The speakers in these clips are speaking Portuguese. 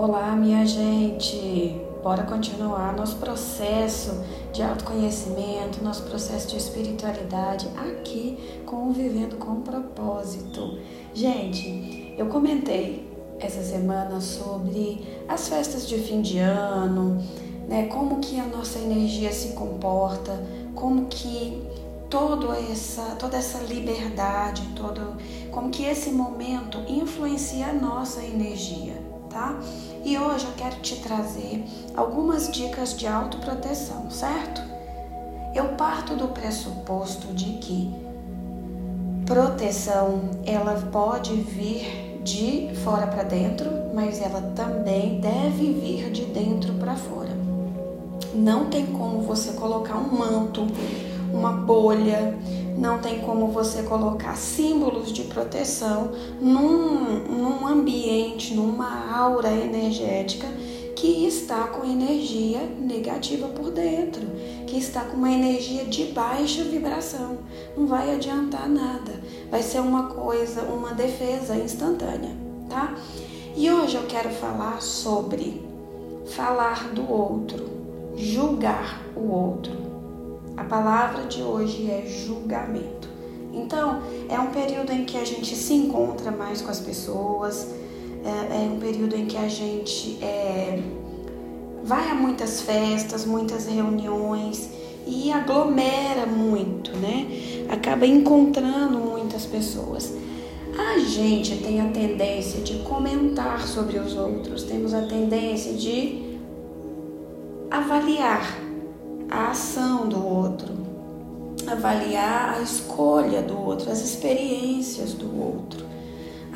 Olá, minha gente! Bora continuar nosso processo de autoconhecimento, nosso processo de espiritualidade aqui com o Vivendo com Propósito. Gente, eu comentei essa semana sobre as festas de fim de ano, né? Como que a nossa energia se comporta, como que toda essa, toda essa liberdade, todo, como que esse momento influencia a nossa energia, tá? E hoje eu quero te trazer algumas dicas de autoproteção, certo? Eu parto do pressuposto de que proteção ela pode vir de fora para dentro, mas ela também deve vir de dentro para fora. Não tem como você colocar um manto uma bolha, não tem como você colocar símbolos de proteção num, num ambiente, numa aura energética que está com energia negativa por dentro, que está com uma energia de baixa vibração. Não vai adiantar nada, vai ser uma coisa, uma defesa instantânea, tá? E hoje eu quero falar sobre falar do outro, julgar o outro. A palavra de hoje é julgamento. Então, é um período em que a gente se encontra mais com as pessoas, é, é um período em que a gente é, vai a muitas festas, muitas reuniões e aglomera muito, né? Acaba encontrando muitas pessoas. A gente tem a tendência de comentar sobre os outros, temos a tendência de avaliar a ação do outro, avaliar a escolha do outro, as experiências do outro.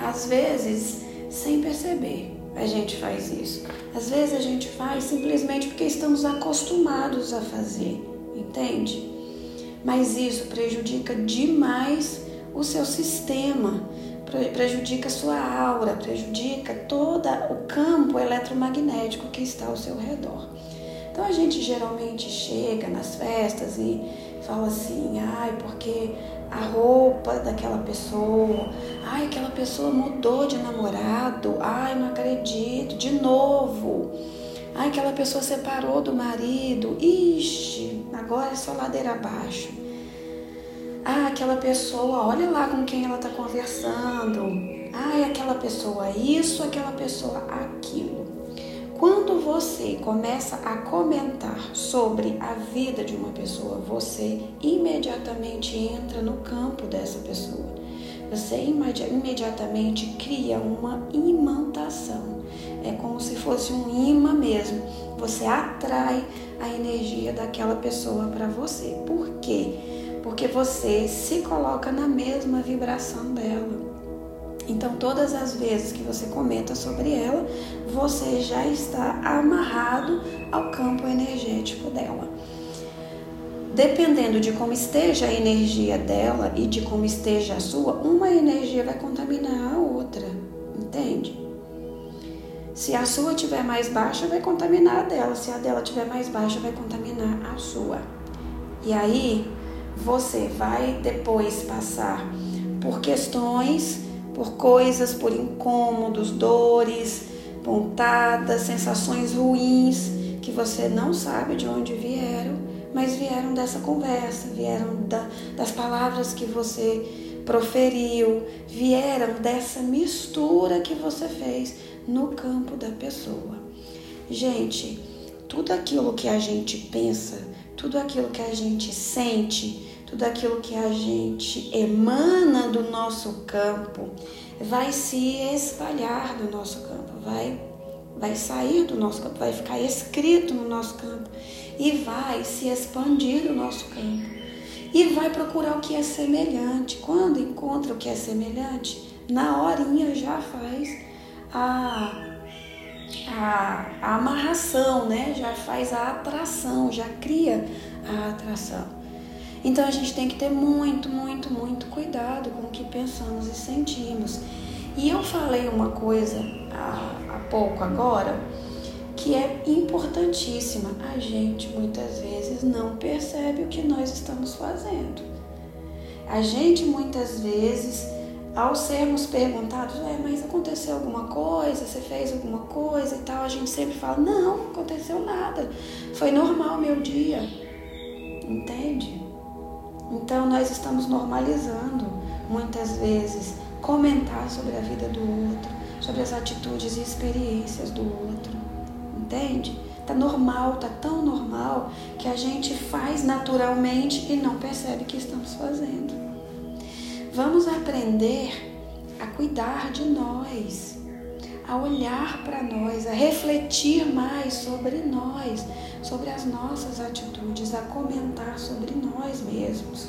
Às vezes, sem perceber, a gente faz isso. Às vezes a gente faz simplesmente porque estamos acostumados a fazer, entende? Mas isso prejudica demais o seu sistema, prejudica a sua aura, prejudica todo o campo eletromagnético que está ao seu redor. Então a gente geralmente chega nas festas e fala assim, ai, porque a roupa daquela pessoa, ai, aquela pessoa mudou de namorado, ai, não acredito, de novo. Ai, aquela pessoa separou do marido, ixi, agora é só ladeira abaixo. Ah, aquela pessoa, olha lá com quem ela está conversando. Ai, aquela pessoa isso, aquela pessoa aquilo. Quando você começa a comentar sobre a vida de uma pessoa, você imediatamente entra no campo dessa pessoa. Você imediatamente cria uma imantação. É como se fosse um imã mesmo. Você atrai a energia daquela pessoa para você. Por quê? Porque você se coloca na mesma vibração dela. Então, todas as vezes que você comenta sobre ela, você já está amarrado ao campo energético dela. Dependendo de como esteja a energia dela e de como esteja a sua, uma energia vai contaminar a outra, entende? Se a sua tiver mais baixa, vai contaminar a dela. Se a dela tiver mais baixa, vai contaminar a sua. E aí, você vai depois passar por questões por coisas, por incômodos, dores, pontadas, sensações ruins que você não sabe de onde vieram, mas vieram dessa conversa, vieram da, das palavras que você proferiu, vieram dessa mistura que você fez no campo da pessoa. Gente, tudo aquilo que a gente pensa, tudo aquilo que a gente sente, tudo aquilo que a gente emana do nosso campo vai se espalhar do nosso campo, vai vai sair do nosso campo, vai ficar escrito no nosso campo e vai se expandir do nosso campo. E vai procurar o que é semelhante. Quando encontra o que é semelhante, na horinha já faz a a, a amarração, né? Já faz a atração, já cria a atração. Então a gente tem que ter muito, muito, muito cuidado com o que pensamos e sentimos. E eu falei uma coisa há, há pouco agora que é importantíssima. A gente muitas vezes não percebe o que nós estamos fazendo. A gente muitas vezes ao sermos perguntados, é, mas aconteceu alguma coisa, você fez alguma coisa e tal, a gente sempre fala, não, não aconteceu nada, foi normal meu dia, entende? Então nós estamos normalizando muitas vezes comentar sobre a vida do outro, sobre as atitudes e experiências do outro, entende? Tá normal, tá tão normal que a gente faz naturalmente e não percebe que estamos fazendo. Vamos aprender a cuidar de nós, a olhar para nós, a refletir mais sobre nós, sobre as nossas atitudes, a comentar sobre nós mesmos.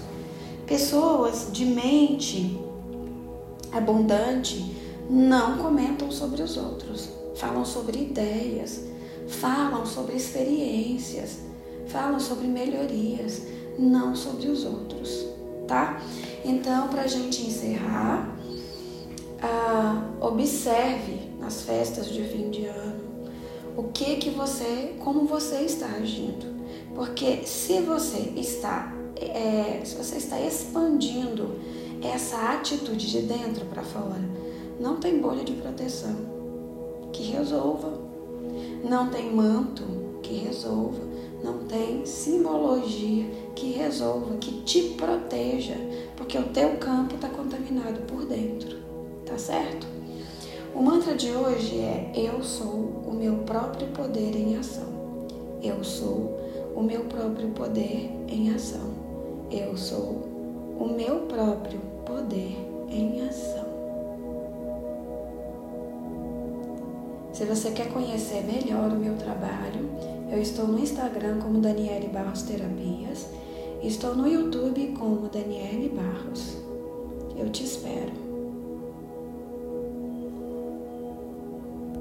Pessoas de mente abundante não comentam sobre os outros, falam sobre ideias, falam sobre experiências, falam sobre melhorias, não sobre os outros, tá? Então, para a gente encerrar, ah, observe nas festas de fim de ano o que que você, como você está agindo, porque se você está, é, se você está expandindo essa atitude de dentro para fora, não tem bolha de proteção que resolva, não tem manto que resolva, não tem simbologia que resolva, que te proteja, porque o teu campo está contaminado por dentro, tá certo? O mantra de hoje é: Eu sou o meu próprio poder em ação. Eu sou o meu próprio poder em ação. Eu sou o meu próprio poder em ação. Se você quer conhecer melhor o meu trabalho, eu estou no Instagram como Daniele Barros Terapias. Estou no YouTube como Daniele Barros. Eu te espero.